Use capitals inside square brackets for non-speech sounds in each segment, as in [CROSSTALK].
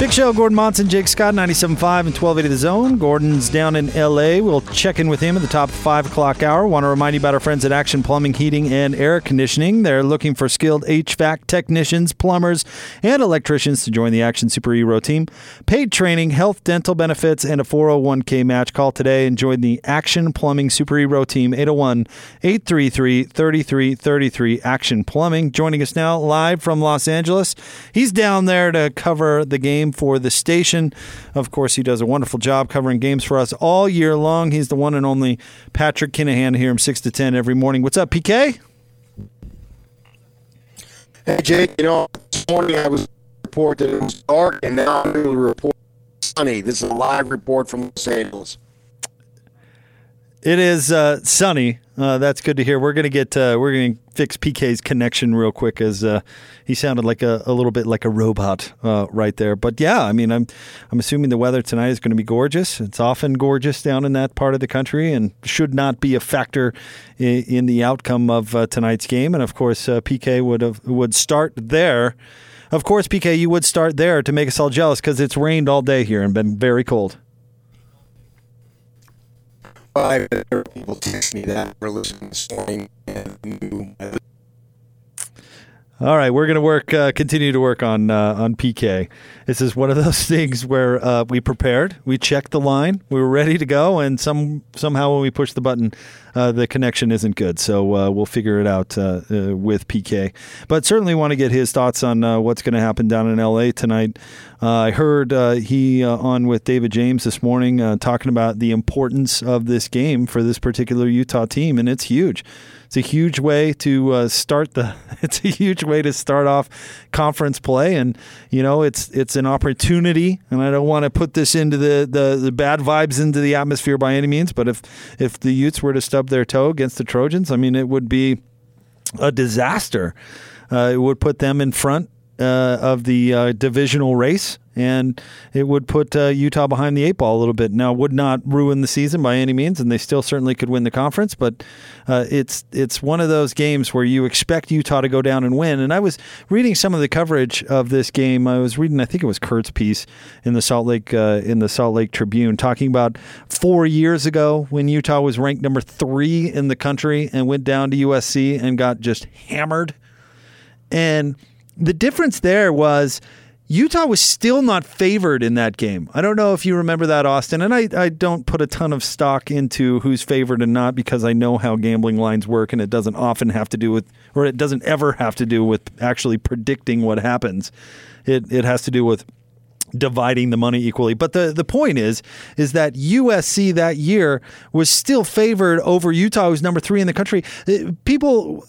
Big Show, Gordon Monson, Jake Scott, 97.5 and 1280 The Zone. Gordon's down in L.A. We'll check in with him at the top 5 o'clock hour. Want to remind you about our friends at Action Plumbing, Heating, and Air Conditioning. They're looking for skilled HVAC technicians, plumbers, and electricians to join the Action Superhero team. Paid training, health, dental benefits, and a 401k match. Call today and join the Action Plumbing Superhero team, 801 833 3333. Action Plumbing. Joining us now live from Los Angeles. He's down there to cover the game for the station. Of course, he does a wonderful job covering games for us all year long. He's the one and only Patrick Kinahan here, 6 to 10 every morning. What's up, PK? Hey, Jake, you know, this morning I was report that it was dark, and now I'm going to report sunny. This is a live report from Los Angeles. It is uh, sunny. Uh, that's good to hear. We're gonna get uh, we're gonna fix PK's connection real quick as uh, he sounded like a, a little bit like a robot uh, right there. But yeah, I mean, I'm I'm assuming the weather tonight is going to be gorgeous. It's often gorgeous down in that part of the country, and should not be a factor in, in the outcome of uh, tonight's game. And of course, PK would have would start there. Of course, PK, you would start there to make us all jealous because it's rained all day here and been very cold. Five people text me that we're listening this morning and all right, we're going to work, uh, continue to work on uh, on PK. This is one of those [LAUGHS] things where uh, we prepared, we checked the line, we were ready to go, and some somehow when we push the button, uh, the connection isn't good. So uh, we'll figure it out uh, with PK. But certainly want to get his thoughts on what's going to happen down in LA tonight. I heard he on with David James this morning talking about the importance of this game for this particular Utah team, and it's huge it's a huge way to uh, start the. [LAUGHS] It's a huge way to start off conference play, and you know it's it's an opportunity. And I don't want to put this into the, the the bad vibes into the atmosphere by any means. But if if the Utes were to stub their toe against the Trojans, I mean it would be a disaster. Uh, it would put them in front uh, of the uh, divisional race, and it would put uh, Utah behind the eight ball a little bit. Now, would not ruin the season by any means, and they still certainly could win the conference. But uh, it's it's one of those games where you expect Utah to go down and win. And I was reading some of the coverage of this game. I was reading, I think it was Kurt's piece in the Salt Lake uh, in the Salt Lake Tribune, talking about four years ago when Utah was ranked number three in the country and went down to USC and got just hammered. And the difference there was Utah was still not favored in that game. I don't know if you remember that, Austin. And I, I don't put a ton of stock into who's favored and not because I know how gambling lines work and it doesn't often have to do with, or it doesn't ever have to do with actually predicting what happens. It, it has to do with dividing the money equally. But the, the point is, is that USC that year was still favored over Utah, who's number three in the country. Uh, people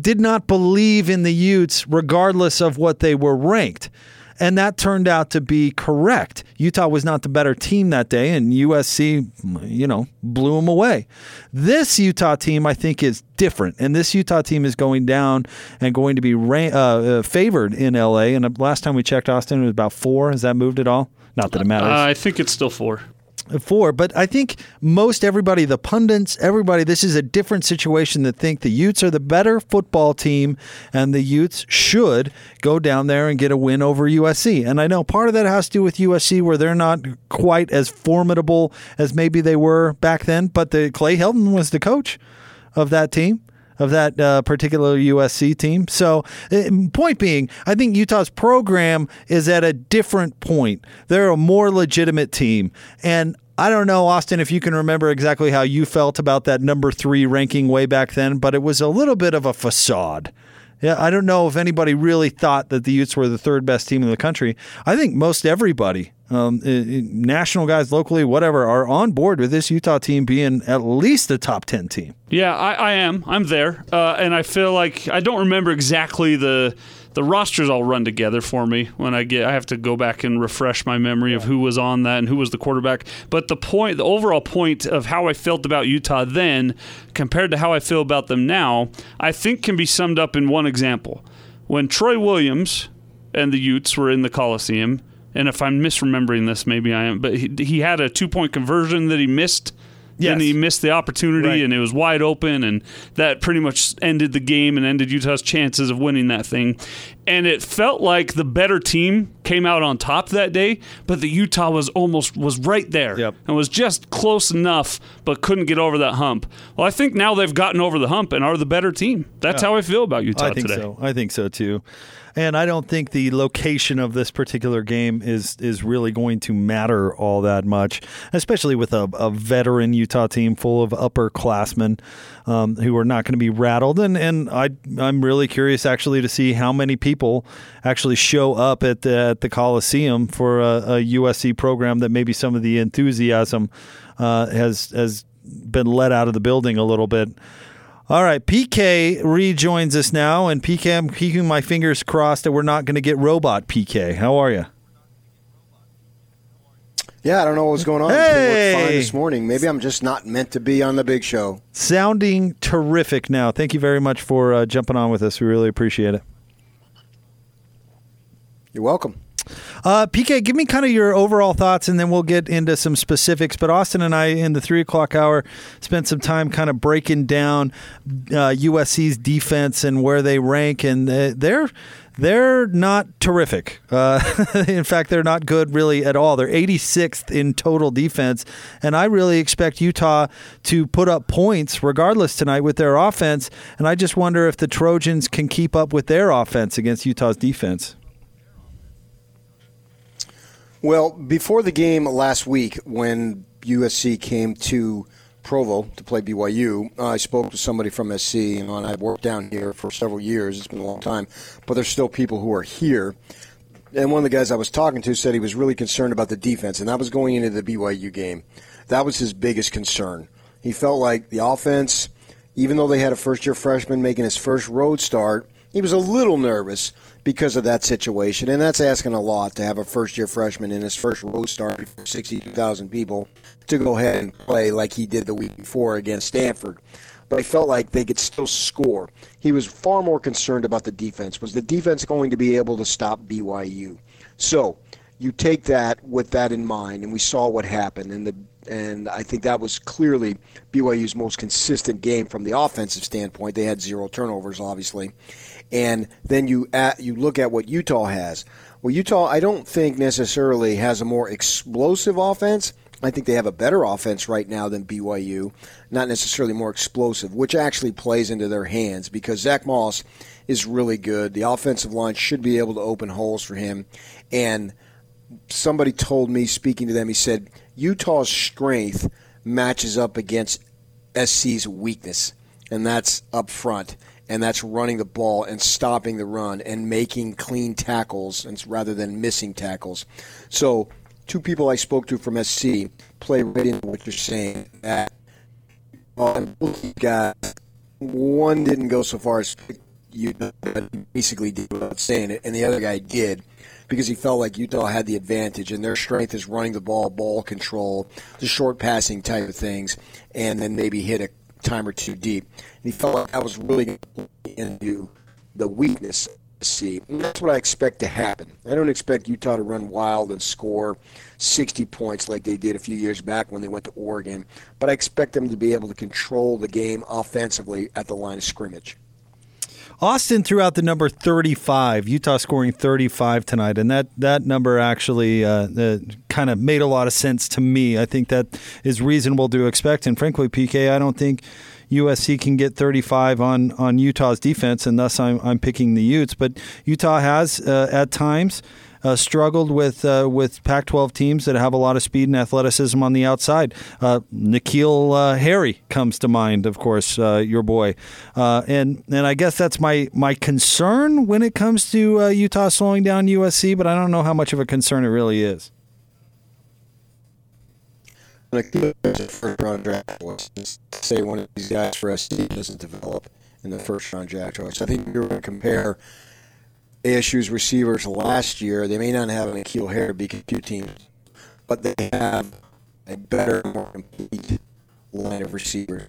did not believe in the Utes regardless of what they were ranked. And that turned out to be correct. Utah was not the better team that day, and USC, you know, blew them away. This Utah team, I think, is different. And this Utah team is going down and going to be uh, uh, favored in LA. And last time we checked, Austin, it was about four. Has that moved at all? Not that it matters. Uh, I think it's still four four. But I think most everybody, the pundits, everybody, this is a different situation that think the Utes are the better football team and the Utes should go down there and get a win over USC. And I know part of that has to do with USC where they're not quite as formidable as maybe they were back then. But the Clay Helton was the coach of that team of that uh, particular USC team. So, uh, point being, I think Utah's program is at a different point. They're a more legitimate team. And I don't know, Austin, if you can remember exactly how you felt about that number three ranking way back then, but it was a little bit of a facade. Yeah, I don't know if anybody really thought that the Utes were the third best team in the country. I think most everybody um, national guys locally, whatever, are on board with this Utah team being at least a top 10 team. Yeah, I, I am. I'm there, uh, and I feel like I don't remember exactly the the rosters all run together for me when I get. I have to go back and refresh my memory of who was on that and who was the quarterback. But the point, the overall point of how I felt about Utah then, compared to how I feel about them now, I think can be summed up in one example. When Troy Williams and the Utes were in the Coliseum, and if I'm misremembering this, maybe I am, but he, he had a two point conversion that he missed. And he missed the opportunity, Right. and it was wide open, and that pretty much ended the game and ended Utah's chances of winning that thing. And it felt like the better team came out on top that day, but the Utah was almost was right there Yep. and was just close enough, but couldn't get over that hump. Well, I think now they've gotten over the hump and are the better team. That's how I feel about Utah I think today. so. I think so too. And I don't think the location of this particular game is is really going to matter all that much, especially with a, a veteran Utah team full of upperclassmen um, who are not going to be rattled. And and I I'm really curious actually to see how many people actually show up at the, at the Coliseum for a, a USC program that maybe some of the enthusiasm uh, has has been let out of the building a little bit. All right, PK rejoins us now, and PK, I'm keeping my fingers crossed that we're not going to get robot PK. How are you? Yeah, I don't know what's going on. Hey! Fine this morning. Maybe I'm just not meant to be on the big show. Sounding terrific now. Thank you very much for uh, jumping on with us. We really appreciate it. You're welcome. Uh, PK, give me kind of your overall thoughts, and then we'll get into some specifics. But Austin and I, in the three o'clock hour, spent some time kind of breaking down uh, USC's defense and where they rank, and they're they're not terrific. Uh, [LAUGHS] in fact, they're not good really at all. They're 86th in total defense, and I really expect Utah to put up points regardless tonight with their offense. And I just wonder if the Trojans can keep up with their offense against Utah's defense. Well, before the game last week, when USC came to Provo to play BYU, I spoke to somebody from SC, and I've worked down here for several years. It's been a long time, but there's still people who are here. And one of the guys I was talking to said he was really concerned about the defense, and that was going into the BYU game. That was his biggest concern. He felt like the offense, even though they had a first year freshman making his first road start, he was a little nervous because of that situation. And that's asking a lot to have a first year freshman in his first road start before 62,000 people to go ahead and play like he did the week before against Stanford. But I felt like they could still score. He was far more concerned about the defense. Was the defense going to be able to stop BYU? So you take that with that in mind, and we saw what happened, and the and I think that was clearly BYU's most consistent game from the offensive standpoint. They had zero turnovers, obviously, and then you at, you look at what Utah has. Well, Utah, I don't think necessarily has a more explosive offense. I think they have a better offense right now than BYU, not necessarily more explosive, which actually plays into their hands because Zach Moss is really good. The offensive line should be able to open holes for him, and somebody told me speaking to them, he said Utah's strength matches up against SC's weakness, and that's up front, and that's running the ball and stopping the run and making clean tackles and rather than missing tackles. So, two people I spoke to from SC play right into what you're saying. That um, both one didn't go so far as you, basically did without saying it, and the other guy did because he felt like Utah had the advantage, and their strength is running the ball, ball control, the short passing type of things, and then maybe hit a time or two deep. And he felt like that was really into the weakness see. And that's what I expect to happen. I don't expect Utah to run wild and score 60 points like they did a few years back when they went to Oregon, but I expect them to be able to control the game offensively at the line of scrimmage. Austin threw out the number 35. Utah scoring 35 tonight, and that that number actually uh, uh, kind of made a lot of sense to me. I think that is reasonable to expect, and frankly, PK, I don't think USC can get 35 on on Utah's defense, and thus I'm I'm picking the Utes. But Utah has uh, at times. Uh, struggled with uh, with Pac-12 teams that have a lot of speed and athleticism on the outside. Uh, N'Keal uh, Harry comes to mind, of course, uh, your boy, uh, and and I guess that's my my concern when it comes to Utah slowing down USC. But I don't know how much of a concern it really is. first round draft choice. Say one of these guys for SC doesn't develop in the first round draft choice. I think you're going to compare ASU's receivers last year. They may not have an N'Keal Harry two teams, but they have a better, more complete line of receivers.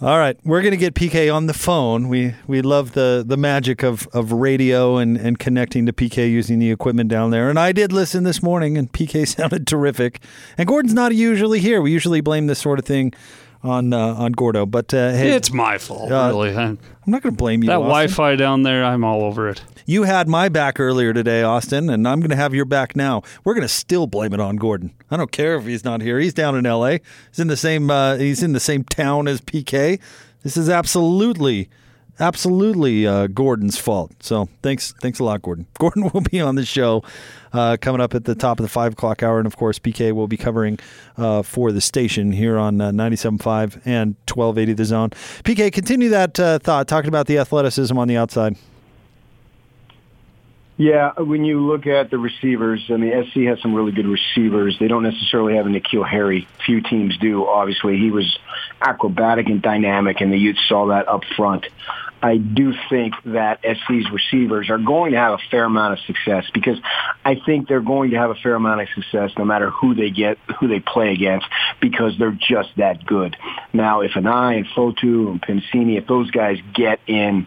All right, we're going to get PK on the phone. We we love the the magic of, of radio and, and connecting to PK using the equipment down there. And I did listen this morning, and PK [LAUGHS] sounded terrific. And Gordon's not usually here. We usually blame this sort of thing on uh, on Gordo, but uh, hey, it's my fault. Uh, really, I'm, I'm not going to blame you. That Austin. Wi-Fi down there, I'm all over it. You had my back earlier today, Austin, and I'm going to have your back now. We're going to still blame it on Gordon. I don't care if he's not here. He's down in L.A. He's in the same. Uh, he's in the same town as PK. This is absolutely, absolutely uh, Gordon's fault. So thanks, thanks a lot, Gordon. [LAUGHS] Gordon will be on the show uh, coming up at the top of the five o'clock hour, and of course, PK will be covering uh, for the station here on uh, 97.5 and 1280 The Zone. PK, continue that uh, thought, talking about the athleticism on the outside. Yeah, when you look at the receivers, I mean, SC has some really good receivers. They don't necessarily have a N'Keal Harry. Few teams do, obviously. He was acrobatic and dynamic, and the Utes saw that up front. I do think that SC's receivers are going to have a fair amount of success because I think they're going to have a fair amount of success no matter who they get, who they play against, because they're just that good. Now, if Anae and Fotu and Penisini, if those guys get in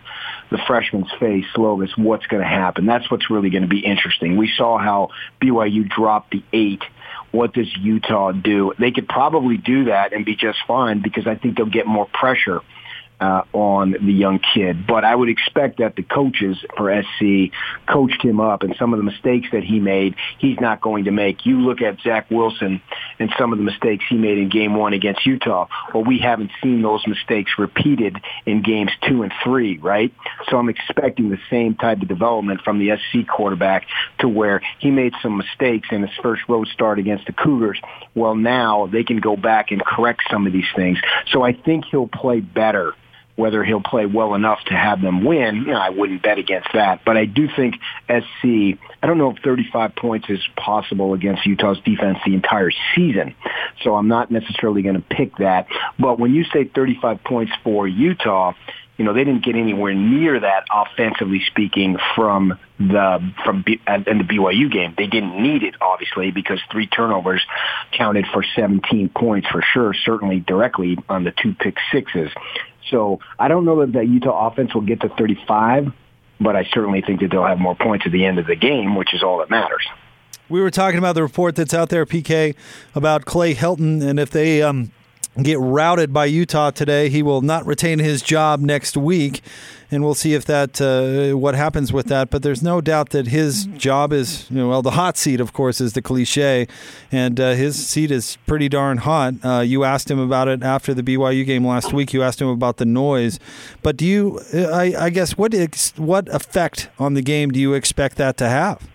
the freshman's face, Slovis, what's going to happen? That's what's really going to be interesting. We saw how BYU dropped the eight what does Utah do? They could probably do that and be just fine because I think they'll get more pressure uh, on the young kid. But I would expect that the coaches for SC coached him up, and some of the mistakes that he made, he's not going to make. You look at Zach Wilson and some of the mistakes he made in Game One against Utah. Well, we haven't seen those mistakes repeated in Games Two and Three, right? So I'm expecting the same type of development from the SC quarterback to where he made some mistakes in his first road start against the Cougars. Well, now they can go back and correct some of these things. So I think he'll play better whether he'll play well enough to have them win, you know, I wouldn't bet against that. But I do think SC, I don't know if 35 points is possible against Utah's defense the entire season. So I'm not necessarily going to pick that. But when you say 35 points for Utah, you know, they didn't get anywhere near that offensively speaking from the from B, in the BYU game. They didn't need it obviously because three turnovers counted for 17 points for sure, certainly directly on the two pick sixes. So I don't know that the Utah offense will get to 35, but I certainly think that they'll have more points at the end of the game, which is all that matters. We were talking about the report that's out there, PK, about Clay Helton, and if they um, get routed by Utah today, he will not retain his job next week and we'll see if that uh, what happens with that. But there's no doubt that his job is you know, well the hot seat, of course, is the cliche, and uh, his seat is pretty darn hot. Uh, you asked him about it after the BYU game last week. You asked him about the noise, but do you? I, I guess what what effect on the game do you expect that to have?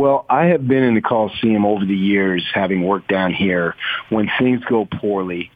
Well, I have been in the Coliseum over the years, having worked down here. When things go poorly,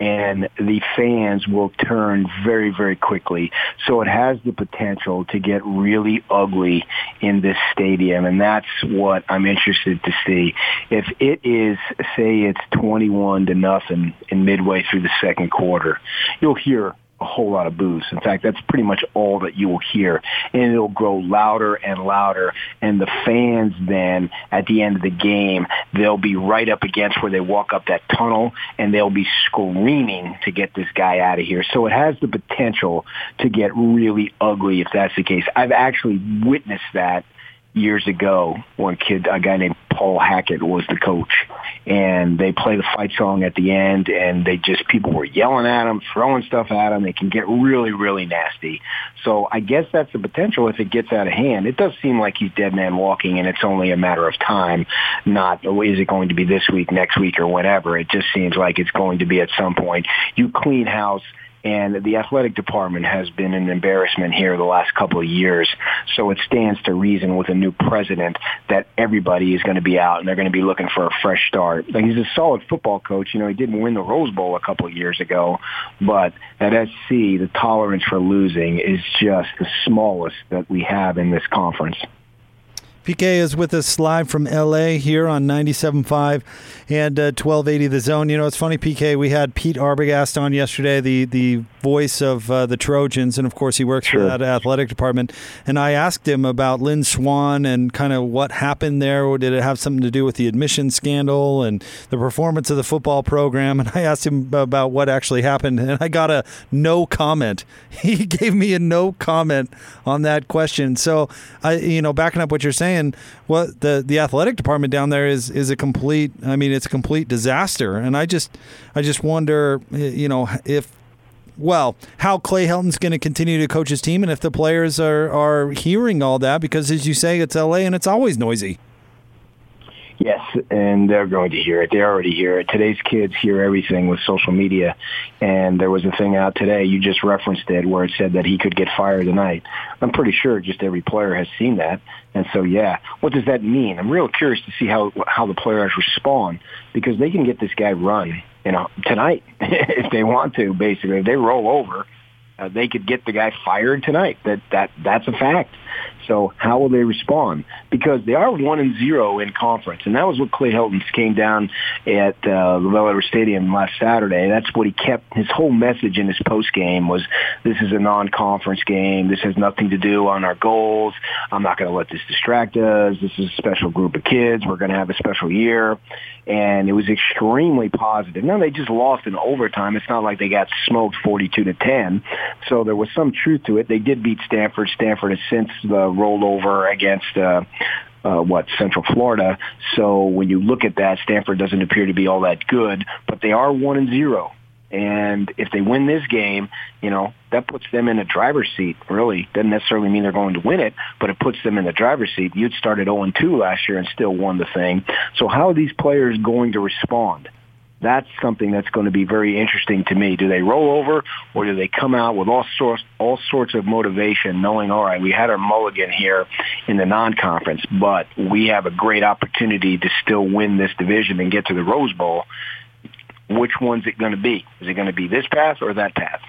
and the fans will turn very, very quickly. So it has the potential to get really ugly in this stadium, and that's what I'm interested to see. If it is, say, it's 21 to nothing in midway through the second quarter, you'll hear a whole lot of boos. In fact, that's pretty much all that you will hear. And it'll grow louder and louder. And the fans then, at the end of the game, they'll be right up against where they walk up that tunnel and they'll be screaming to get this guy out of here. So it has the potential to get really ugly if that's the case. I've actually witnessed that years ago when kid a guy named Paul Hackett was the coach and they play the fight song at the end and they just people were yelling at him throwing stuff at him. They can get really really nasty. So I guess that's the potential if it gets out of hand. It does seem like he's dead man walking and it's only a matter of time not oh, is it going to be this week next week or whatever. It just seems like it's going to be at some point. You clean house and the athletic department has been an embarrassment here the last couple of years. So it stands to reason with a new president that everybody is going to be out and they're going to be looking for a fresh start. Like he's a solid football coach. You know, he didn't win the Rose Bowl a couple of years ago, but at SC, the tolerance for losing is just the smallest that we have in this conference. PK is with us live from LA here on 97.5 and uh, 1280 The Zone. You know, it's funny, PK, we had Pete Arbogast on yesterday, the, the voice of uh, the Trojans, and of course he works Sure. for that athletic department. And I asked him about Lynn Swann and kind of what happened there. Or did it have something to do with the admission scandal and the performance of the football program? And I asked him about what actually happened, and I got a no comment. [LAUGHS] He gave me a no comment on that question. So, I, you know, backing up what you're saying, what the the athletic department down there is is a complete. I mean, it's a complete disaster. And I just, I just wonder, you know, if well, how Clay Helton's going to continue to coach his team, and if the players are are hearing all that, because as you say, it's L.A. and it's always noisy. Yes, and they're going to hear it. They already hear it. Today's kids hear everything with social media. And there was a thing out today, you just referenced it, where it said that he could get fired tonight. I'm pretty sure just every player has seen that. And so, yeah, what does that mean? I'm real curious to see how how the players respond because they can get this guy run, you know, tonight [LAUGHS] if they want to. Basically, if they roll over, uh, they could get the guy fired tonight. That that that's a fact. So how will they respond? Because they are one and zero in conference, and that was what Clay Helton came down at uh, LaVell Edwards Stadium last Saturday. That's what he kept. His whole message in his post game was, "This is a non-conference game. This has nothing to do on our goals. I'm not going to let this distract us. This is a special group of kids. We're going to have a special year." And it was extremely positive. Now they just lost in overtime. It's not like they got smoked 42 to 10. So there was some truth to it. They did beat Stanford. Stanford has since uh, rolled over against uh, uh, what Central Florida. So when you look at that, Stanford doesn't appear to be all that good, but they are one and zero. And if they win this game, you know, that puts them in a driver's seat, really. Doesn't necessarily mean they're going to win it, but it puts them in the driver's seat. You'd started 0-2 last year and still won the thing. So how are these players going to respond? That's something that's going to be very interesting to me. Do they roll over or do they come out with all sorts, all sorts of motivation knowing, all right, we had our mulligan here in the non-conference, but we have a great opportunity to still win this division and get to the Rose Bowl which one's it going to be? Is it going to be this path or that path?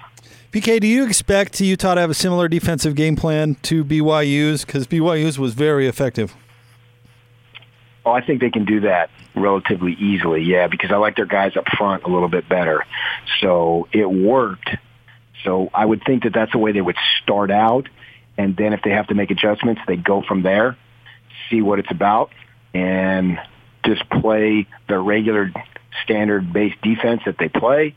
PK, do you expect Utah to have a similar defensive game plan to BYU's? Because BYU's was very effective. Oh, I think they can do that relatively easily, yeah, because I like their guys up front a little bit better. So it worked. So I would think that that's the way they would start out. And then if they have to make adjustments, they go from there, see what it's about, and just play the regular standard based defense that they play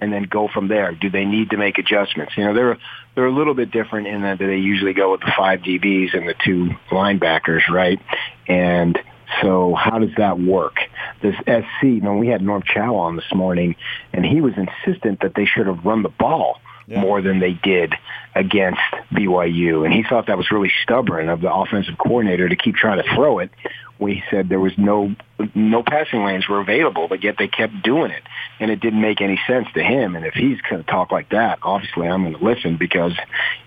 and then go from there. Do they need to make adjustments? You know, they're they're a little bit different in that they usually go with the five DBs and the two linebackers, right? And so how does that work? This SC, you know, we had Norm Chow on this morning, and he was insistent that they should have run the ball Yeah. more than they did against BYU, and he thought that was really stubborn of the offensive coordinator to keep trying to throw it. We said there was no no passing lanes were available, but yet they kept doing it, and it didn't make any sense to him. And if he's going to talk like that, obviously I'm going to listen because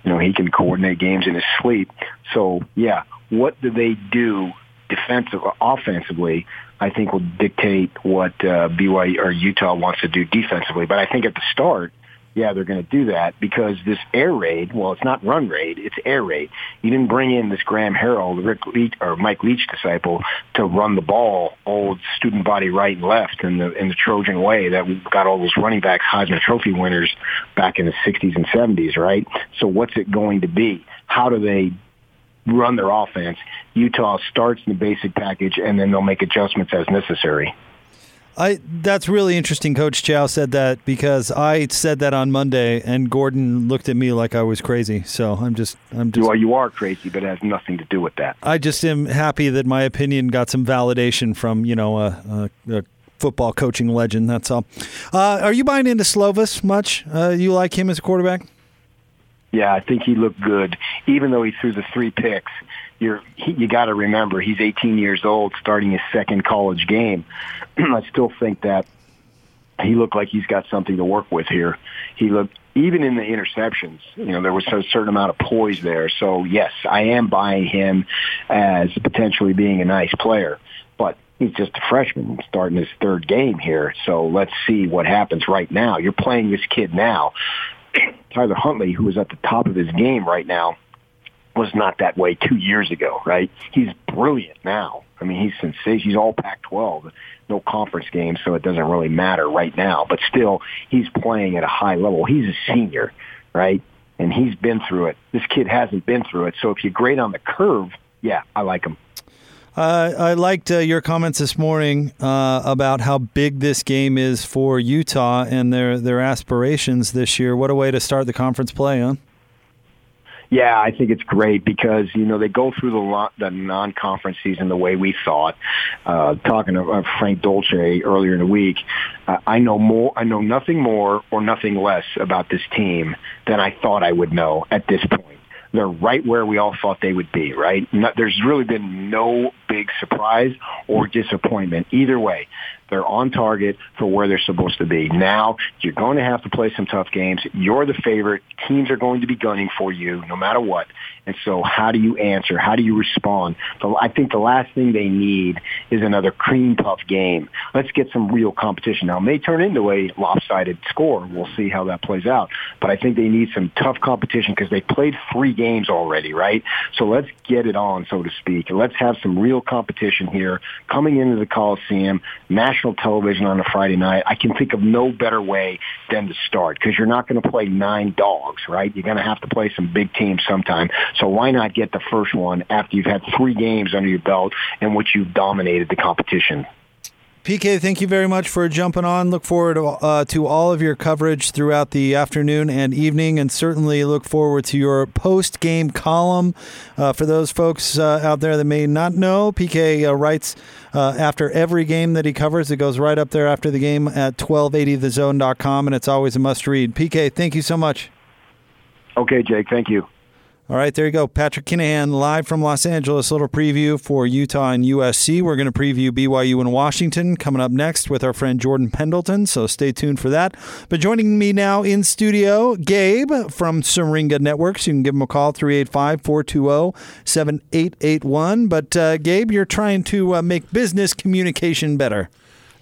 you know he can coordinate games in his sleep. So yeah, what do they do defensive offensively? I think will dictate what uh, BYU or Utah wants to do defensively. But I think at the start, yeah, they're going to do that because this air raid, well, it's not run raid, it's air raid. You didn't bring in this Graham Harrell, Rick Leach, or Mike Leach disciple to run the ball, old student body right and left in the in the Trojan way that got all those running backs Heisman Trophy winners back in the 60s and 70s, right? So what's it going to be? How do they run their offense? Utah starts in the basic package and then they'll make adjustments as necessary. I that's really interesting. Coach Chow said that because I said that on Monday, and Gordon looked at me like I was crazy. So I'm just I'm just Well, you are crazy, but it has nothing to do with that. I just am happy that my opinion got some validation from you know a, a, a football coaching legend. That's all. Uh, are you buying into Slovis much? Uh, you like him as a quarterback? Yeah, I think he looked good, even though he threw the three picks. You're, he, you got to remember he's 18 years old, starting his second college game. [CLEARS THROAT] I still think that he looked like he's got something to work with here. He looked even in the interceptions. You know, there was a certain amount of poise there. So yes, I am buying him as potentially being a nice player, but. He's just a freshman starting his third game here. So let's see what happens right now. You're playing this kid now. [COUGHS] Tyler Huntley, who is at the top of his game right now, was not that way two years ago, right? He's brilliant now. I mean, he's sensational. He's all Pac-12, no conference games, so it doesn't really matter right now. But still, he's playing at a high level. He's a senior, right? And he's been through it. This kid hasn't been through it. So if you grade on the curve, yeah, I like him. Uh, I liked uh, your comments this morning uh, about how big this game is for Utah and their their aspirations this year. What a way to start the conference play, huh? Yeah, I think it's great because you know they go through the lo- the non-conference season the way we thought. Uh, talking to uh, Frank Dolce earlier in the week, uh, I know more. I know nothing more or nothing less about this team than I thought I would know at this point. They're right where we all thought they would be. Right? Not, there's really been no big surprise or disappointment either way. They're on target for where they're supposed to be. Now, you're going to have to play some tough games. You're the favorite. Teams are going to be gunning for you no matter what. And so how do you answer? How do you respond? So I think the last thing they need is another cream puff game. Let's get some real competition. Now, it may turn into a lopsided score. We'll see how that plays out. But I think they need some tough competition because they played three games already, right? So let's get it on, so to speak. Let's have some real competition here coming into the Coliseum, national television on a Friday night. I can think of no better way than to start because you're not going to play nine dogs, right? You're going to have to play some big teams sometime. So why not get the first one after you've had three games under your belt in which you've dominated the competition? PK, thank you very much for jumping on. Look forward to, uh, to, all of your coverage throughout the afternoon and evening, and certainly look forward to your post game column. Uh, for those folks uh, out there that may not know, PK uh, writes uh, after every game that he covers. It goes right up there after the game at 1280thezone.com, and it's always a must read. PK, thank you so much. Okay, Jake, thank you. All right, there you go. Patrick Kinahan live from Los Angeles. A little preview for Utah and USC. We're going to preview BYU and Washington coming up next with our friend Jordan Pendleton, so stay tuned for that. But joining me now in studio, Gabe from Syringa Networks. You can give him a call, 385 420 7881. But uh, Gabe, you're trying to uh, make business communication better.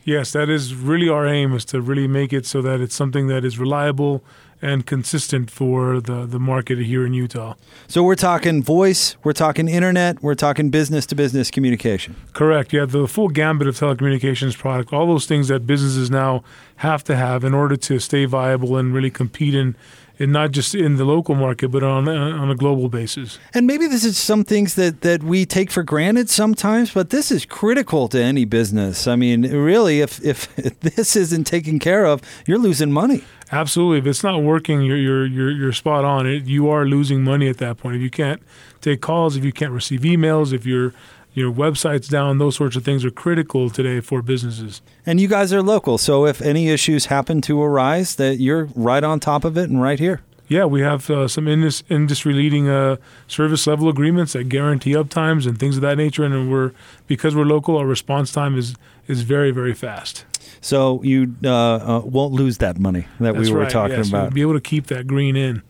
Yes, that is really our aim is to really make it so that it's something that is reliable and consistent for the, the market here in Utah. So we're talking voice, we're talking internet, we're talking business to business communication. Correct. Yeah, the full gambit of telecommunications product, all those things that businesses now have to have in order to stay viable and really compete in and not just in the local market, but on uh, on a global basis. And maybe this is some things that that we take for granted sometimes, but this is critical to any business. I mean, really, if if [LAUGHS] this isn't taken care of, you're losing money. Absolutely. If it's not working, you're you're you're, you're spot on. It, you are losing money at that point. If you can't take calls, if you can't receive emails, if you're your website's down, those sorts of things are critical today for businesses. And you guys are local, so if any issues happen to arise, that you're right on top of it and right here. Yeah, we have uh, some industry leading uh, service level agreements that guarantee uptimes and things of that nature. And we're because we're local, our response time is is very very fast. So you uh, uh won't lose that money that That's we were right. talking yes, about. We'll be able to keep that green in.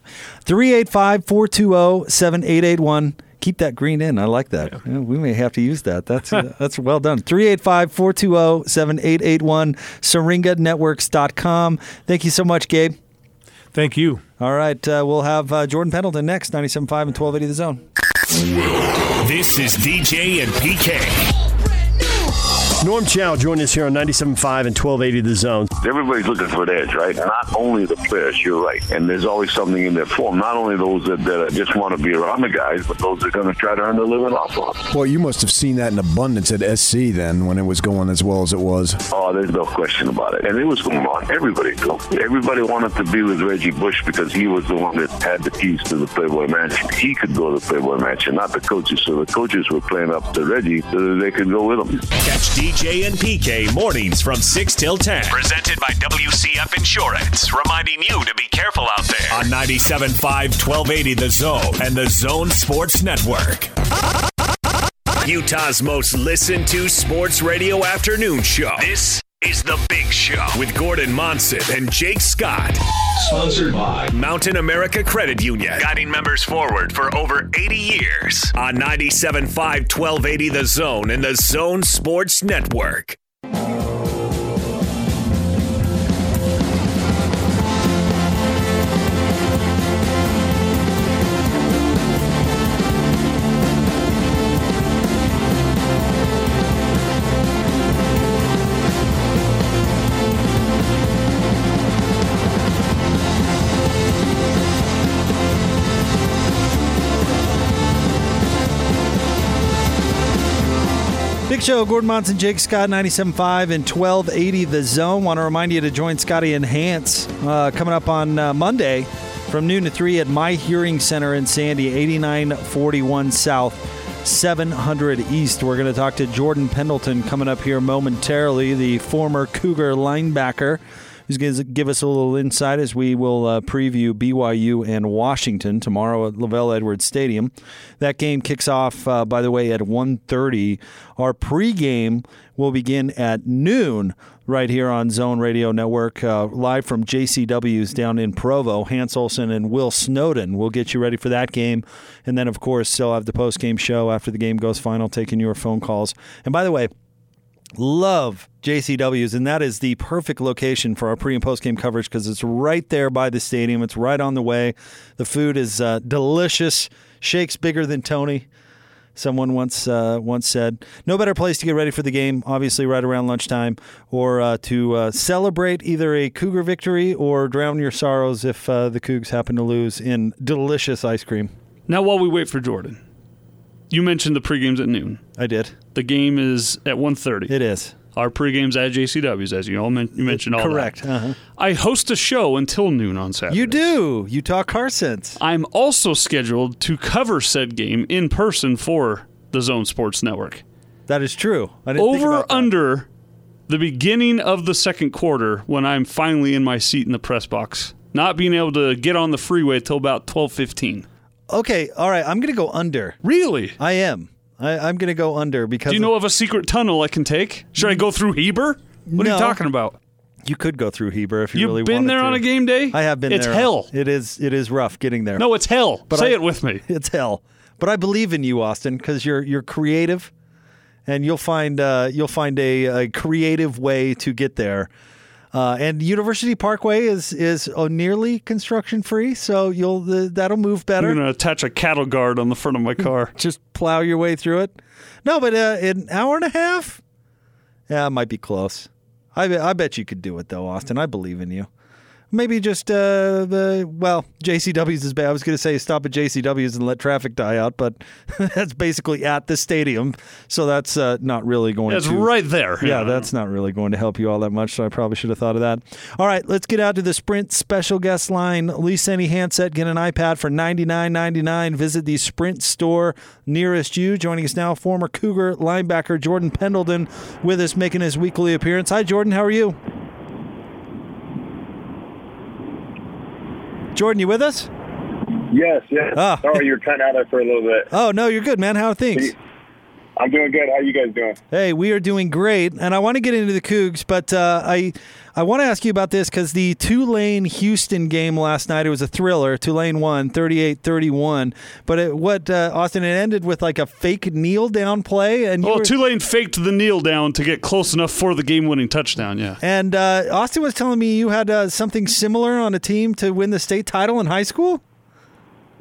385 420 7881 keep that green in. I like that. Yeah. Yeah, we may have to use that. That's uh, [LAUGHS] that's well done. 385-420-7881 syringanetworks.com. Thank you so much, Gabe. Thank you. All right, uh, we'll have uh, Jordan Pendleton next, 97.5 and 1280 The Zone. This is DJ and PK. Norm Chow joined us here on 97.5 and 1280 The Zone. Everybody's looking for an edge, right? Not only the players, you're right. And there's always something in their form. Not only those that, that just want to be around the guys, but those that are going to try to earn their living off of them. Well, you must have seen that in abundance at SC then when it was going as well as it was. Oh, there's no question about it. And it was going on. Everybody knew. Everybody wanted to be with Reggie Bush because he was the one that had the keys to the Playboy Mansion. He could go to the Playboy Mansion, not the coaches. So the coaches were playing up to Reggie so that they could go with him. Catch DJ and PK mornings from 6 till 10. Presented by WCF Insurance, reminding you to be careful out there. On 97.5, 1280 The Zone and the Zone Sports Network. Utah's most listened to sports radio afternoon show. This is The Big Show with Gordon Monson and Jake Scott. Sponsored by Mountain America Credit Union, guiding members forward for over 80 years. On 97.5, 1280 The Zone and the Zone Sports Network. Show, Gordon Monson, Jake Scott, 97.5 and 1280 The Zone. Want to remind you to join Scotty and Hans uh, coming up on uh, Monday from noon to 3 at My Hearing Center in Sandy, 8941 South, 700 East. We're going to talk to Jordan Pendleton coming up here momentarily, the former Cougar linebacker who's going to give us a little insight as we will uh, preview BYU and Washington tomorrow at LaVell Edwards Stadium. That game kicks off, uh, by the way, at 1.30. Our pregame will begin at noon right here on Zone Radio Network, uh, live from JCW's down in Provo. Hans Olsen and Will Snowden will get you ready for that game. And then, of course, still have the post-game show after the game goes final, taking your phone calls. And by the way, love JCW's, and that is the perfect location for our pre and post game coverage because it's right there by the stadium. It's right on the way. The food is uh, delicious. Shakes bigger than Tony. Someone once uh, once said, "No better place to get ready for the game. Obviously, right around lunchtime, or uh, to uh, celebrate either a Cougar victory or drown your sorrows if uh, the Cougs happen to lose in delicious ice cream." Now, while we wait for Jordan, you mentioned the pregames at noon. I did. The game is at 1.30. It is. Our pregames at JCW's, as you all men- you mentioned all Correct. Uh-huh. I host a show until noon on Saturday. You do. You talk car sense. I'm also scheduled to cover said game in person for the Zone Sports Network. That is true. I didn't think Over about that. under the beginning of the second quarter when I'm finally in my seat in the press box. Not being able to get on the freeway till about 12:15. Okay, all right. I'm going to go under. Really? I am. I, I'm going to go under because Do you know of a secret tunnel I can take? Should I go through Heber? What are you talking about? you could go through Heber if you You've really been there to. on a game day? I have been there. It's there. hell. It is. It is rough getting there. No, it's hell. But Say I- it with me. [LAUGHS] it's hell. But I believe in you, Austin, because you're you're creative, and you'll find uh, you'll find a, a creative way to get there. Uh, and University Parkway is is uh, nearly construction free, so you'll the, that'll move better. I'm going to attach a cattle guard on the front of my [LAUGHS] car. Just plow your way through it. No, but uh, an hour and a half. Yeah, it might be close. I be- I bet you could do it though, Austin. I believe in you. Maybe just uh, the well, JCW's is bad. I was going to say stop at JCW's and let traffic die out, but [LAUGHS] that's basically at the stadium, so that's uh, not really going It's to. right there. Yeah, that's not really going to help you all that much, so I probably should have thought of that. All right, let's get out to the Sprint special guest line. Lease any handset, get an iPad for ninety nine ninety nine. Visit the Sprint store nearest you. Joining us now, former Cougar linebacker Jordan Pendleton with us, making his weekly appearance. Hi, Jordan. How are you? Jordan, you with us? Yes, yes. Ah. Sorry, you're kind of out there for a little bit. [LAUGHS] Oh no, you're good, man. How are things? I'm doing good. How you guys doing? Hey, we are doing great, and I want to get into the Cougs, but uh, I I want to ask you about this because the Tulane Houston game last night it was a thriller. Tulane won 38-31, but it, what uh, Austin it ended with like a fake kneel down play, and you Well, were- Tulane faked the kneel down to get close enough for the game winning touchdown, yeah. and uh, Austin was telling me you had uh, something similar on a team to win the state title in high school. [LAUGHS]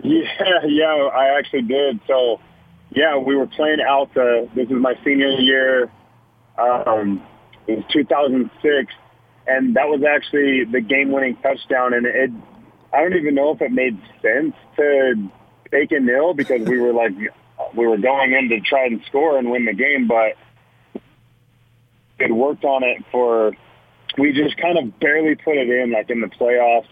Yeah, yeah, I actually did. So, yeah, we were playing Alta. This is my senior year. Um, it was 2006, and that was actually the game-winning touchdown. And it, I don't even know if it made sense to take a nil because we were like, we were going in to try and score and win the game, but it worked on it for. We just kind of barely put it in, like in the playoffs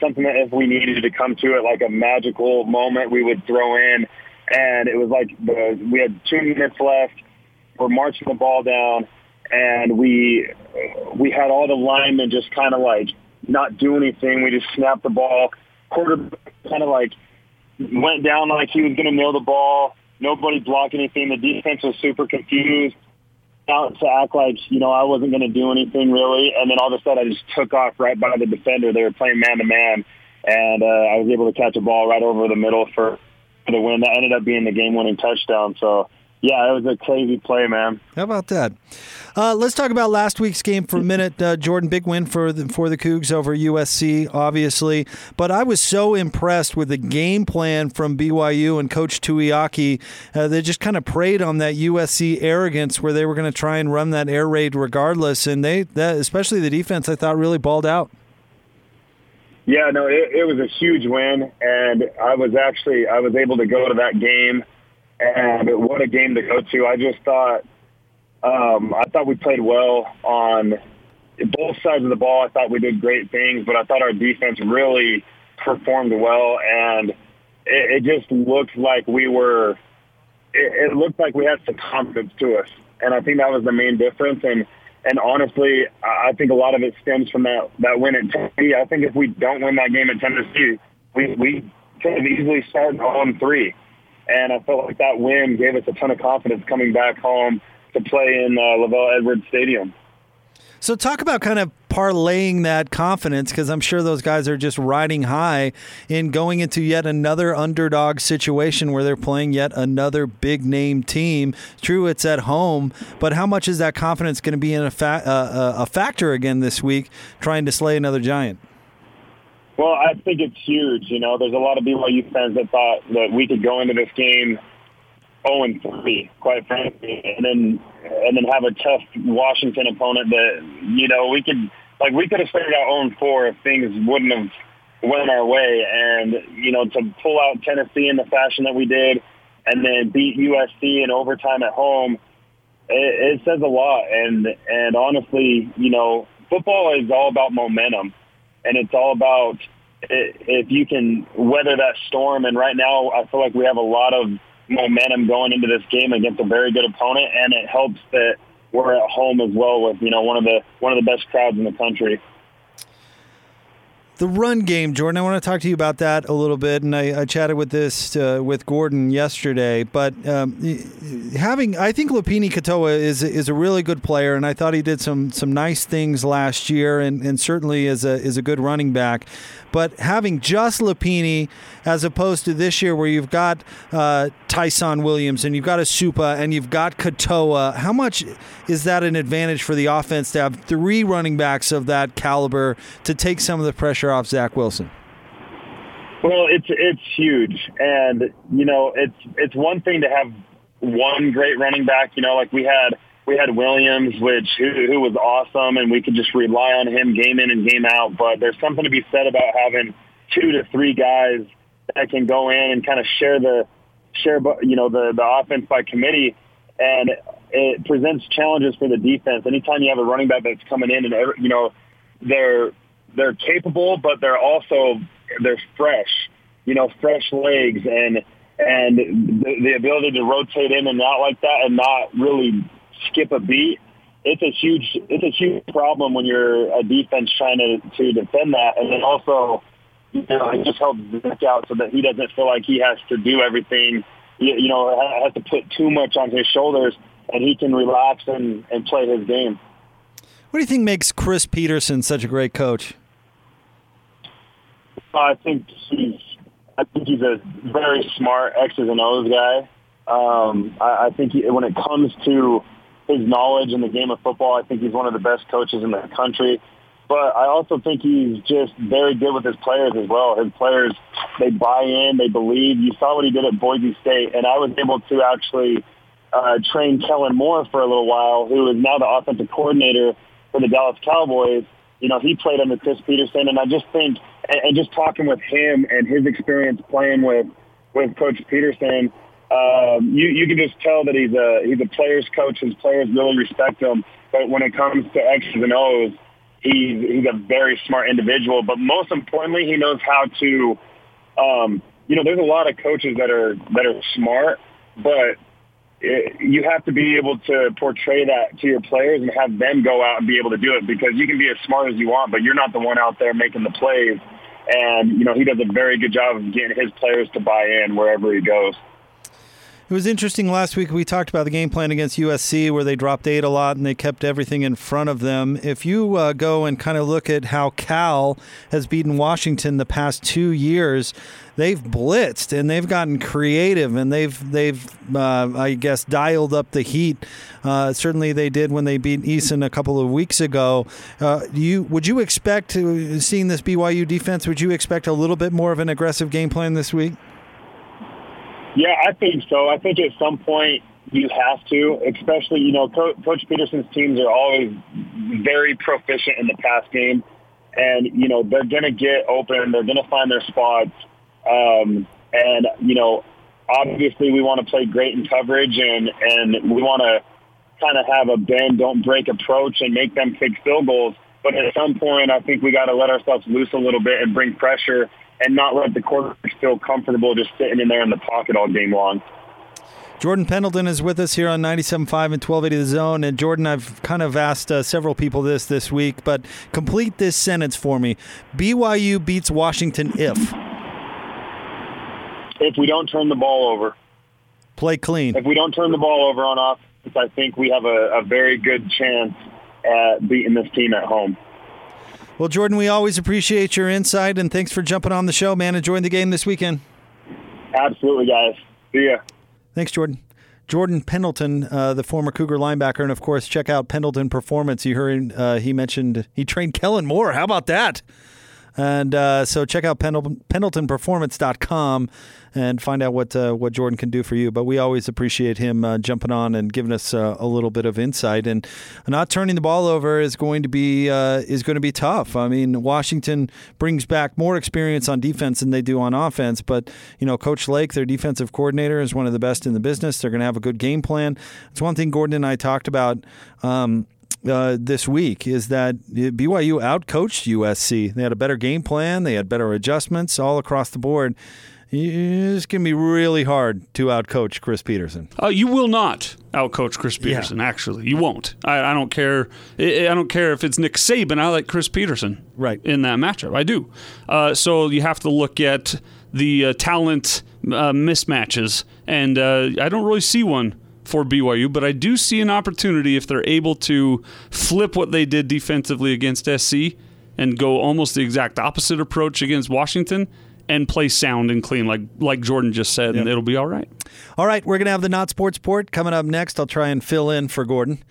something that if we needed to come to it like a magical moment, we would throw in. And it was like the, we had two minutes left. We're marching the ball down, and we we had all the linemen just kind of like not do anything. We just snapped the ball. Quarterback kind of like went down like he was going to nail the ball. Nobody blocked anything. The defense was super confused out to act like, you know, I wasn't going to do anything really. And then all of a sudden I just took off right by the defender. They were playing man to man. And uh, I was able to catch a ball right over the middle for, for the win. That ended up being the game winning touchdown. So, yeah, it was a crazy play, man. How about that? Uh, let's talk about last week's game for a minute. Uh, Jordan, big win for the, for the Cougs over USC, obviously. But I was so impressed with the game plan from BYU and Coach Tuiaki. Uh, they just kind of preyed on that USC arrogance where they were going to try and run that air raid regardless. And they, that, especially the defense, I thought really balled out. Yeah, no, it, it was a huge win, and I was actually I was able to go to that game, and what a game to go to! I just thought Um, I thought we played well on both sides of the ball. I thought we did great things, but I thought our defense really performed well, and it, it just looked like we were. It, it looked like we had some confidence to us, and I think that was the main difference. And and honestly, I think a lot of it stems from that that win at Tennessee. I think if we don't win that game at Tennessee, we we could have easily started on three. And I felt like that win gave us a ton of confidence coming back home to play in uh, LaVell Edwards Stadium. So talk about kind of parlaying that confidence because I'm sure those guys are just riding high in going into yet another underdog situation where they're playing yet another big name team. True, it's at home, but how much is that confidence going to be in a, fa- uh, a factor again this week trying to slay another giant? Well, I think it's huge. You know, there's a lot of BYU fans that thought that we could go into this game 0 and 3, quite frankly, and then and then have a tough Washington opponent that you know we could like we could have started out 0 and 4 if things wouldn't have went our way, and you know to pull out Tennessee in the fashion that we did, and then beat USC in overtime at home, it, it says a lot. And and honestly, you know, football is all about momentum, and it's all about if you can weather that storm. And right now, I feel like we have a lot of momentum going into this game against a very good opponent, and it helps that we're at home as well with you know one of the one of the best crowds in the country. The run game, Jordan. I want to talk to you about that a little bit, and I, I chatted with this uh, with Gordon yesterday. But um, having, I think Lopini Katoa is is a really good player, and I thought he did some some nice things last year, and, and certainly is a is a good running back. But having just Lopini as opposed to this year where you've got uh, Ty'Son Williams and you've got Esukpa and you've got Katoa, how much is that an advantage for the offense to have three running backs of that caliber to take some of the pressure off Zach Wilson? Well, it's it's huge, and you know it's it's one thing to have one great running back. You know, like we had we had Williams, which who, who was awesome, and we could just rely on him game in and game out. But there's something to be said about having two to three guys that can go in and kind of share the share, you know, the the offense by committee, and it presents challenges for the defense. Anytime you have a running back that's coming in and every, you know they're they're capable, but they're also they're fresh, you know, fresh legs and and the, the ability to rotate in and out like that and not really skip a beat, it's a huge it's a huge problem when you're a defense trying to to defend that, and then also you know it just helps Zach out so that he doesn't feel like he has to do everything. You, you know, has to put too much on his shoulders, and he can relax and and play his game. What do you think makes Chris Petersen such a great coach? I think he's I think he's a very smart X's and O's guy. Um, I, I think he, when it comes to his knowledge in the game of football. I think he's one of the best coaches in the country. But I also think he's just very good with his players as well. His players, they buy in, they believe. You saw what he did at Boise State, and I was able to actually uh, train Kellen Moore for a little while, who is now the offensive coordinator for the Dallas Cowboys. You know, he played under Chris Petersen, and I just think, and, and just talking with him and his experience playing with with Coach Petersen, um, you you can just tell that he's a he's a player's coach. His players really respect him. But when it comes to X's and O's, he's he's a very smart individual. But most importantly, he knows how to. Um, you know, there's a lot of coaches that are that are smart, but it, you have to be able to portray that to your players and have them go out and be able to do it because you can be as smart as you want, but you're not the one out there making the plays. And you know, he does a very good job of getting his players to buy in wherever he goes. It was interesting last week. We talked about the game plan against USC where they dropped eight a lot and they kept everything in front of them. If you uh, go and kind of look at how Cal has beaten Washington the past two years, they've blitzed and they've gotten creative and they've they've uh, I guess dialed up the heat. Uh, certainly they did when they beat Eason a couple of weeks ago. Uh, you would you expect to seeing this BYU defense? Would you expect a little bit more of an aggressive game plan this week? Yeah, I think so. I think at some point you have to, especially, you know, Co- Coach Petersen's teams are always very proficient in the pass game. And, you know, they're going to get open. They're going to find their spots. Um, and, you know, obviously we want to play great in coverage and, and we want to kind of have a bend, don't break approach and make them kick field goals. But at some point, I think we got to let ourselves loose a little bit and bring pressure and not let the quarterback feel comfortable just sitting in there in the pocket all game long. Jordan Pendleton is with us here on 97.5 and 1280 The Zone. And Jordan, I've kind of asked uh, several people this this week, but complete this sentence for me. BYU beats Washington if? If we don't turn the ball over. Play clean. If we don't turn the ball over on offense, I think we have a, a very good chance at beating this team at home. Well, Jordan, we always appreciate your insight, and thanks for jumping on the show, man. Enjoying the game this weekend. Absolutely, guys. See ya. Thanks, Jordan. Jordan Pendleton, uh, the former Cougar linebacker, and of course, check out Pendleton Performance. You heard uh, he mentioned he trained Kellen Moore. How about that? And uh, so check out Pendleton, pendletonperformance.com and find out what uh, what Jordan can do for you. But we always appreciate him uh, jumping on and giving us uh, a little bit of insight. And not turning the ball over is going to be uh, is going to be tough. I mean, Washington brings back more experience on defense than they do on offense. But you know, Coach Lake, their defensive coordinator, is one of the best in the business. They're going to have a good game plan. It's one thing Gordon and I talked about. Um, uh, this week is that BYU outcoached USC. They had a better game plan, they had better adjustments all across the board. It's going to be really hard to outcoach Chris Petersen. Uh, you will not outcoach Chris Petersen. Yeah. Actually, you won't. I, I, don't care. I don't care if it's Nick Saban. I like Chris Petersen. Right in that matchup, I do. Uh, so you have to look at the uh, talent uh, mismatches, and uh, I don't really see one for BYU, but I do see an opportunity if they're able to flip what they did defensively against SC and go almost the exact opposite approach against Washington and play sound and clean, like like Jordan just said, yep. and it'll be all right. All right, we're gonna have the not sports port coming up next. I'll try and fill in for Gordon.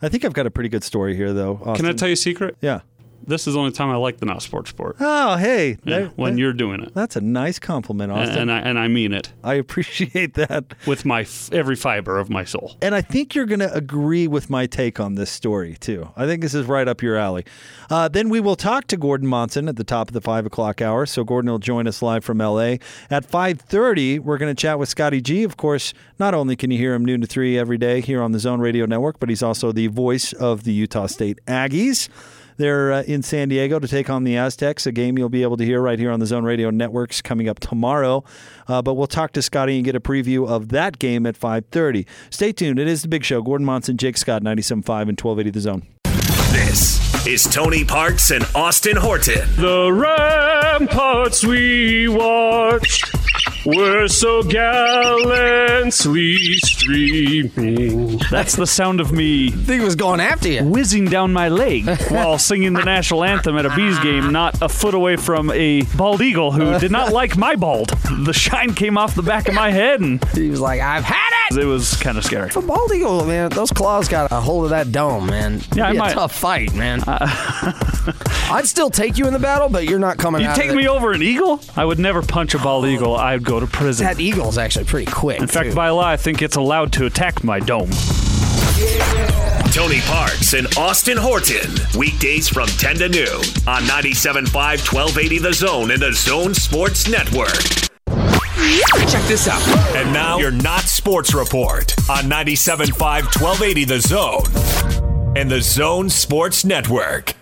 I think I've got a pretty good story here, though. Austin. Can I tell you a secret? Yeah. This is the only time I like the not sports sport. Oh, hey, yeah, that, when that, you're doing it. That's a nice compliment, Austin, and, and, I and I mean it. I appreciate [LAUGHS] that with my every fiber of my soul. And I think you're going to agree with my take on this story too. I think this is right up your alley. Uh, then we will talk to Gordon Monson at the top of the five o'clock hour. So Gordon will join us live from L.A. at five thirty. We're going to chat with Scotty G. Of course, not only can you hear him noon to three every day here on the Zone Radio Network, but he's also the voice of the Utah State Aggies. They're uh, in San Diego to take on the Aztecs, a game you'll be able to hear right here on the Zone Radio Networks coming up tomorrow. Uh, but we'll talk to Scotty and get a preview of that game at 5:30. Stay tuned. It is the Big Show. Gordon Monson, Jake Scott, 97.5 and 1280 The Zone. This is Tony Parks and Austin Horton. The ramparts we watch were so gallantly streaming. That's the sound of me. I think it was going after you. Whizzing down my leg while singing the national anthem at a Bees game, not a foot away from a bald eagle who did not like my bald. The shine came off the back of my head, and he was like, "I've had it." It was kind of scary. A bald eagle, man, those claws got a hold of that dome, man. Yeah, It'd be a tough fight, man. Uh, I'd still take you in the battle, but you're not coming. You take me over an eagle? I would never punch a bald eagle. I'd go to prison. That eagle's actually pretty quick. In fact, by law, I think it's allowed to attack my dome. Tony Parks and Austin Horton. Weekdays from 10 to noon on 97.5 1280 The Zone and the Zone Sports Network. Check this out. And now, your Not Sports Report on 97.5 1280 The Zone and the Zone Sports Network.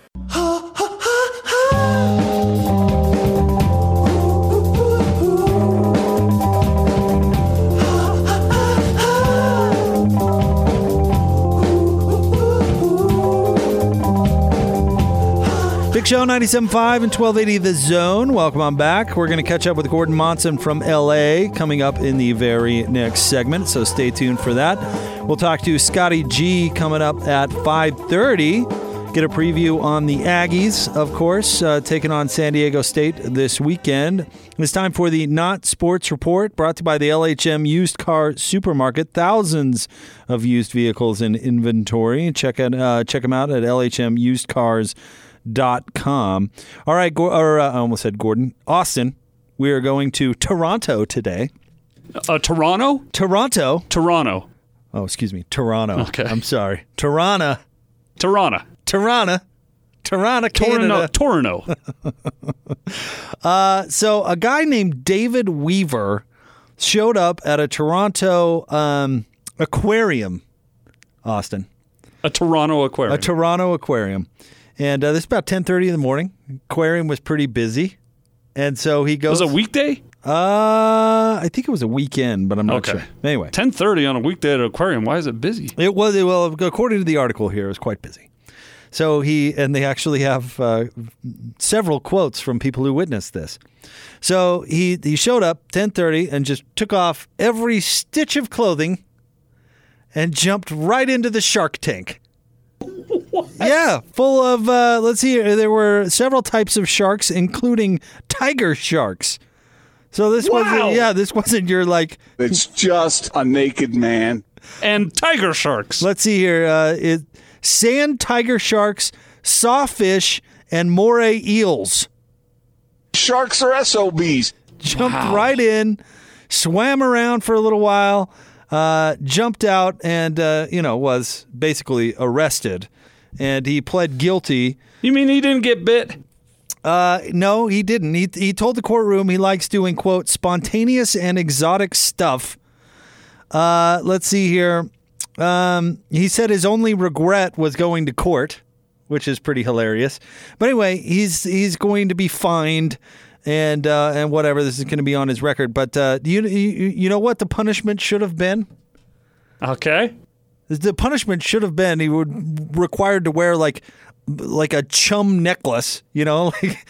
Big Show 97.5 and 1280 The Zone. Welcome on back. We're going to catch up with Gordon Monson from LA coming up in the very next segment, so stay tuned for that. We'll talk to Scotty G coming up at 5.30. Get a preview on the Aggies, of course, uh, taking on San Diego State this weekend. It's time for the Not Sports Report, brought to you by the LHM Used Car Supermarket. Thousands of used vehicles in inventory. Check it, uh, check them out at LHM Used Cars dot com. All right, or uh, I almost said Gordon. Austin, we are going to Toronto today. Uh, Toronto? Toronto. Toronto. Oh, excuse me. Toronto. Okay. I'm sorry. Toronto. Toronto. Toronto. Toronto, Canada. Toronto. [LAUGHS] uh, so a guy named David Weaver showed up at a Toronto um, aquarium Austin. A Toronto aquarium. A Toronto aquarium. And uh, this is about 10:30 in the morning. Aquarium was pretty busy. And so he goes Was it a weekday? Uh, I think it was a weekend, but I'm not Okay. sure. Anyway, 10:30 on a weekday at an aquarium. Why is it busy? it was well, according to the article here, it was quite busy. So he and they actually have uh, several quotes from people who witnessed this. So he he showed up 10:30 and just took off every stitch of clothing and jumped right into the shark tank. Yeah, full of uh, let's see. There were several types of sharks, including tiger sharks. So this Wow. wasn't yeah, this wasn't your like It's just a naked man. And tiger sharks. Let's see here. Uh, it, sand tiger sharks, sawfish, and moray eels. Sharks are SOBs. Jumped right in, swam around for a little while, uh, jumped out, and uh, you know was basically arrested. And he pled guilty. You mean he didn't get bit? Uh, no, he didn't. He he told the courtroom he likes doing quote spontaneous and exotic stuff. Uh, let's see here. Um, he said his only regret was going to court, which is pretty hilarious. But anyway, he's he's going to be fined and uh, and whatever. This is going to be on his record. But uh, do you, you you know what the punishment should have been? Okay. The punishment should have been he would required to wear like like a chum necklace, you know, [LAUGHS] like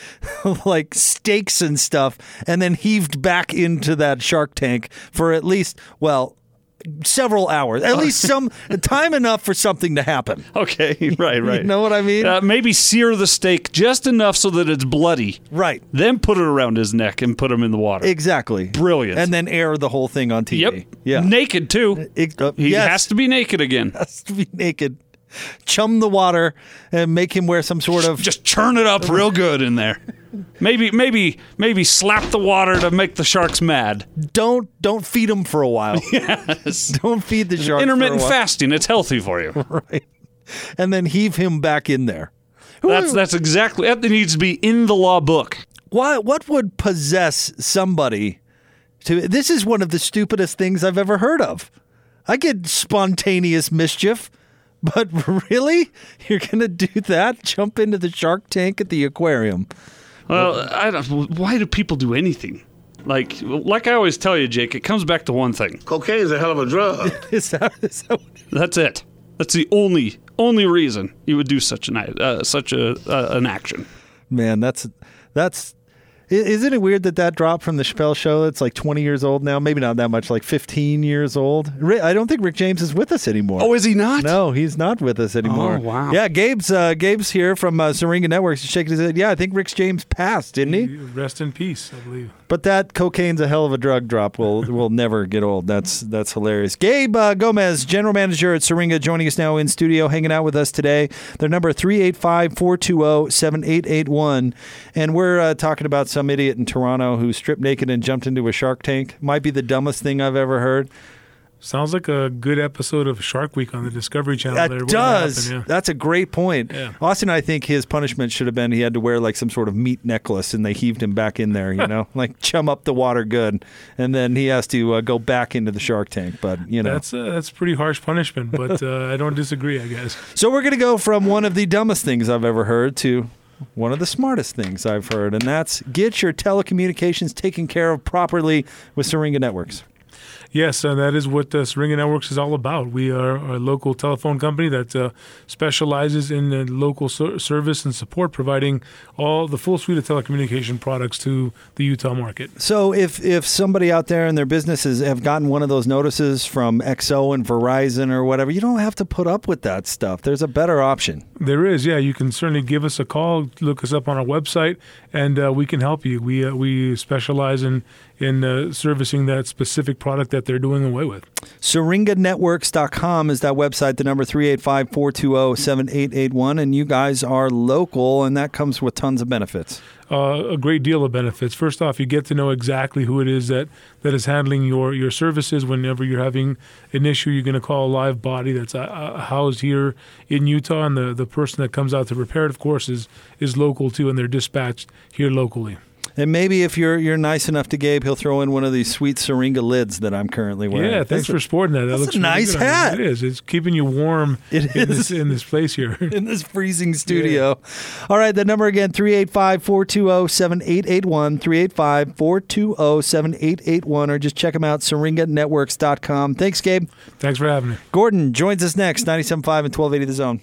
like stakes and stuff, and then heaved back into that shark tank for at least well several hours, at [LAUGHS] least some time enough for something to happen. Okay, [LAUGHS] right, right. You know what I mean? Uh, maybe sear the steak just enough so that it's bloody. Right. Then put it around his neck and put him in the water. Exactly. Brilliant. And then air the whole thing on TV. Yep. Yeah. Naked too. It- uh, he yes. has to be naked again. [LAUGHS] has to be naked. Chum the water and make him wear some sort of Just churn it up real good in there. Maybe, maybe, maybe slap the water to make the sharks mad. don't don't feed him for a while. [LAUGHS] Yes. don't feed the shark. for a Intermittent fasting. It's healthy for you. [LAUGHS] right? And then heave him back in there. That's that's exactly that needs to be in the law book. What what would possess somebody to? This is one of the stupidest things I've ever heard of. I get spontaneous mischief, [LAUGHS] but really, you're gonna do that? Jump into the shark tank at the aquarium? Well, I don't. Why do people do anything? Like, like I always tell you, Jake, it comes back to one thing. Cocaine is a hell of a drug. [LAUGHS] Is that, is that That's it. That's the only only reason you would do such an uh, such a uh, an action. man? That's that's. I- Isn't it weird that that dropped from the Chappelle show? It's like 20 years old now. Maybe not that much, like 15 years old. I don't think Rick James is with us anymore. Oh, is he not? No, he's not with us anymore. Oh, wow. Yeah, Gabe's uh, Gabe's here from uh, Syringa Networks. He's shaking his head. Yeah, I think Rick James passed, didn't he? Rest in peace, I believe. But that cocaine's a hell of a drug drop. Will [LAUGHS] will never get old. That's that's hilarious. Gabe uh, Gomez, general manager at Syringa, joining us now in studio, hanging out with us today. Their number 385-420-7881. and we're uh, talking about some idiot in Toronto who stripped naked and jumped into a shark tank. Might be the dumbest thing I've ever heard. Sounds like a good episode of Shark Week on the Discovery Channel. That there. Does. happened, yeah. That's a great point. Yeah. Austin, I think his punishment should have been he had to wear like some sort of meat necklace, and they heaved him back in there. You [LAUGHS] know, like chum up the water good, and then he has to uh, go back into the shark tank. But you know, That's uh, that's pretty harsh punishment, but uh, I don't disagree. I guess. [LAUGHS] so we're gonna go from one of the dumbest things I've ever heard to one of the smartest things I've heard, and that's get your telecommunications taken care of properly with Syringa Networks. Yes, and that is what uh, Syringa Networks is all about. We are a local telephone company that uh, specializes in uh, local ser- service and support, providing all the full suite of telecommunication products to the Utah market. So if if somebody out there in their businesses have gotten one of those notices from XO and Verizon or whatever, you don't have to put up with that stuff. There's a better option. There is, yeah. You can certainly give us a call, look us up on our website, and uh, we can help you. We uh, we specialize in in uh, servicing that specific product that they're doing away with. Syringanetworks.com is that website, the number 385 420 7881. And you guys are local, and that comes with tons of benefits. uh, a great deal of benefits. First off, you get to know exactly who it is that, that is handling your, your services. Whenever you're having an issue, you're going to call a live body that's uh, uh, housed here in Utah, and the, the person that comes out to repair it, of course, is is local too, and they're dispatched here locally. And maybe if you're you're nice enough to Gabe, he'll throw in one of these sweet Syringa lids that I'm currently wearing. Yeah, thanks That's for sporting that. That looks a really nice good on you. hat. It is. It's keeping you warm It in, is. This, in this place here. [LAUGHS] in this freezing studio. All right, the number again 385-420-7881, 385-420-7881 or just check them out syringanetworks.com. Thanks Gabe. Thanks for having me. Gordon joins us next 97.5 and 1280 the zone.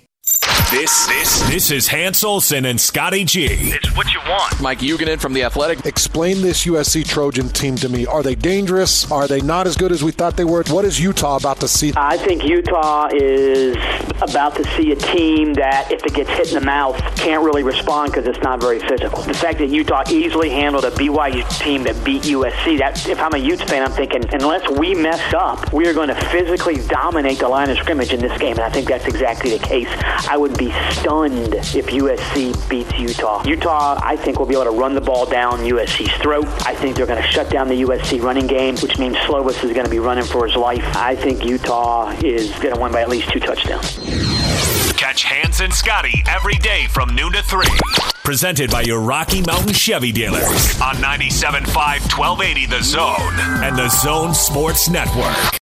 This this this is Hans Olsen and Scotty G. It's what you want. Mike Huguenin from The Athletic. Explain this USC Trojan team to me. Are they dangerous? Are they not as good as we thought they were? What is Utah about to see? I think Utah is about to see a team that, if it gets hit in the mouth, can't really respond because it's not very physical. The fact that Utah easily handled a BYU team that beat USC, that if I'm a Utes fan, I'm thinking unless we mess up, we are going to physically dominate the line of scrimmage in this game, and I think that's exactly the case. I would be stunned if USC beats Utah. Utah, I think, will be able to run the ball down USC's throat. I think they're going to shut down the USC running game, which means Slovis is going to be running for his life. I think Utah is going to win by at least two touchdowns. Catch Hans and Scotty every day from noon to 3. Presented by your Rocky Mountain Chevy dealers on 97.5 1280 The Zone and The Zone Sports Network.